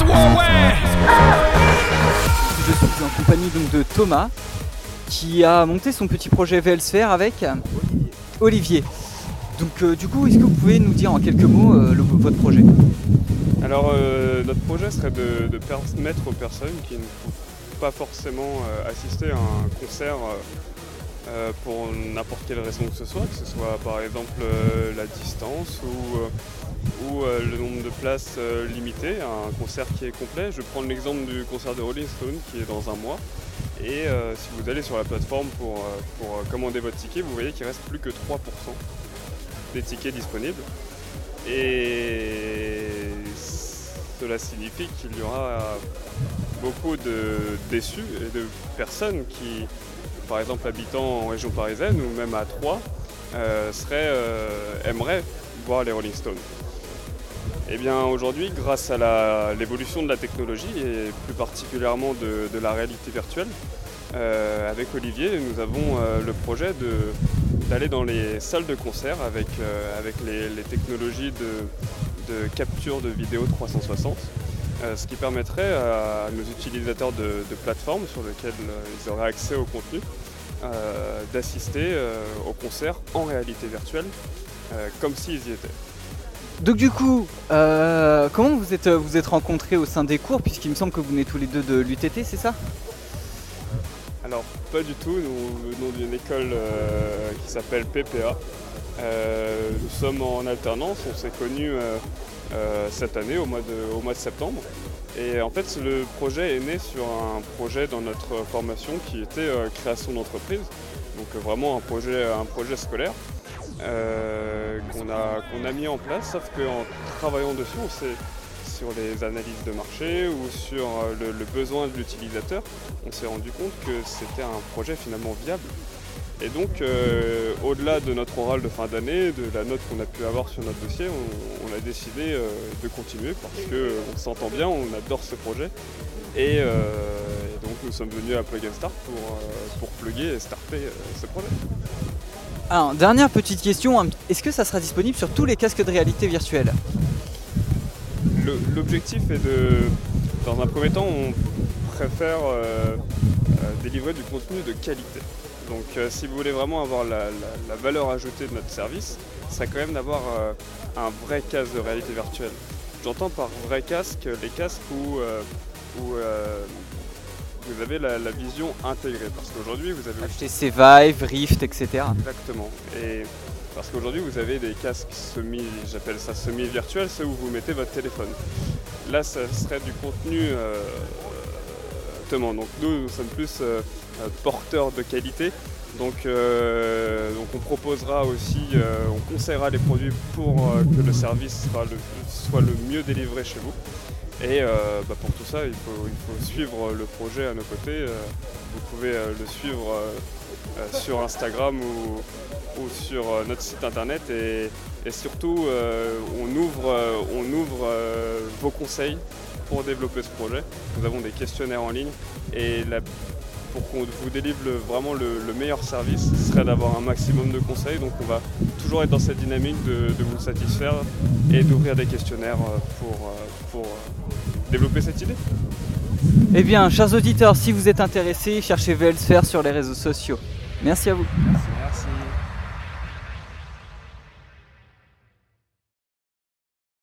Je suis en compagnie donc de Thomas qui a monté son petit projet VLSphere avec Olivier. Donc euh, du coup, est-ce que vous pouvez nous dire en quelques mots euh, le- votre projet? Alors euh, notre projet serait de, de permettre aux personnes qui ne peuvent pas forcément euh, assister à un concert pour n'importe quelle raison que ce soit, que ce soit par exemple euh, la distance ou, euh, ou euh, le nombre de places euh, limité, un concert qui est complet. Je prendre l'exemple du concert de Rolling Stone qui est dans un mois. Et euh, si vous allez sur la plateforme pour, pour commander votre ticket, vous voyez qu'il reste plus que 3% des tickets disponibles. Et cela signifie qu'il y aura beaucoup de déçus et de personnes qui, par exemple habitant en région parisienne ou même à Troyes, euh, voir les Rolling Stones. Et bien aujourd'hui, grâce à l'évolution de la technologie et plus particulièrement de, la réalité virtuelle, euh, avec Olivier, nous avons euh, le projet d'aller dans les salles de concert avec, euh, les, technologies de, de capture de vidéo 360, euh, ce qui permettrait à nos utilisateurs de, de plateformes sur lesquelles ils auraient accès au contenu d'assister au concert en réalité virtuelle, comme s'ils y étaient. Donc du coup, euh, comment vous êtes vous êtes rencontrés au sein des cours puisqu'il me semble que vous venez tous les deux de l'UTT, c'est ça? Alors, pas du tout. Nous venons d'une école euh, qui s'appelle PPA. Euh, nous sommes en alternance. On s'est connus cette année, au mois, de, au mois de septembre. Et en fait, le projet est né sur un projet dans notre formation qui était création d'entreprise. Donc, vraiment un projet, un projet scolaire euh, qu'on a, a mis en place. Sauf qu'en travaillant dessus, on s'est sur les analyses de marché ou sur euh, le, besoin de l'utilisateur, on s'est rendu compte que c'était un projet finalement viable. Et donc, euh, au-delà de notre oral de fin d'année, de la note qu'on a pu avoir sur notre dossier, on, a décidé de continuer parce qu'on s'entend bien, on adore ce projet. Et, donc, nous sommes venus à Plug and Start pour, pour plugger et starter ce projet. Alors, dernière petite question, est-ce que ça sera disponible sur tous les casques de réalité virtuelle Le- L'objectif est de, dans un premier temps, on préfère euh, euh, délivrer du contenu de qualité. Donc euh, si vous voulez vraiment avoir la, valeur ajoutée de notre service, c'est quand même d'avoir un vrai casque de réalité virtuelle. J'entends par vrai casque les casques où, vous avez la, la vision intégrée. Parce qu'aujourd'hui, vous avez HTC Vive, Rift, etc. Exactement. Et parce qu'aujourd'hui, vous avez des casques semi, j'appelle ça semi-virtuels, ceux où vous mettez votre téléphone. Là, ça serait du contenu euh. Donc nous, nous sommes plus euh, euh, porteurs de qualité. Donc, euh, donc on proposera aussi, euh, on conseillera les produits pour que le service sera le- soit le mieux délivré chez vous. Et euh, bah, pour tout ça, il faut, suivre le projet à nos côtés. Euh, vous pouvez euh, le suivre sur Instagram ou, sur notre site internet. Et, surtout, on ouvre, on ouvre vos conseils pour développer ce projet. Nous avons des questionnaires en ligne. Et la- pour qu'on vous délivre le- vraiment le, le meilleur service, ce serait d'avoir un maximum de conseils. Donc on va toujours être dans cette dynamique de, de vous satisfaire et d'ouvrir des questionnaires euh, pour, euh, pour euh, développer cette idée. Eh bien, chers auditeurs, si vous êtes intéressés, cherchez VLSphere sur les réseaux sociaux. Merci à vous. Merci.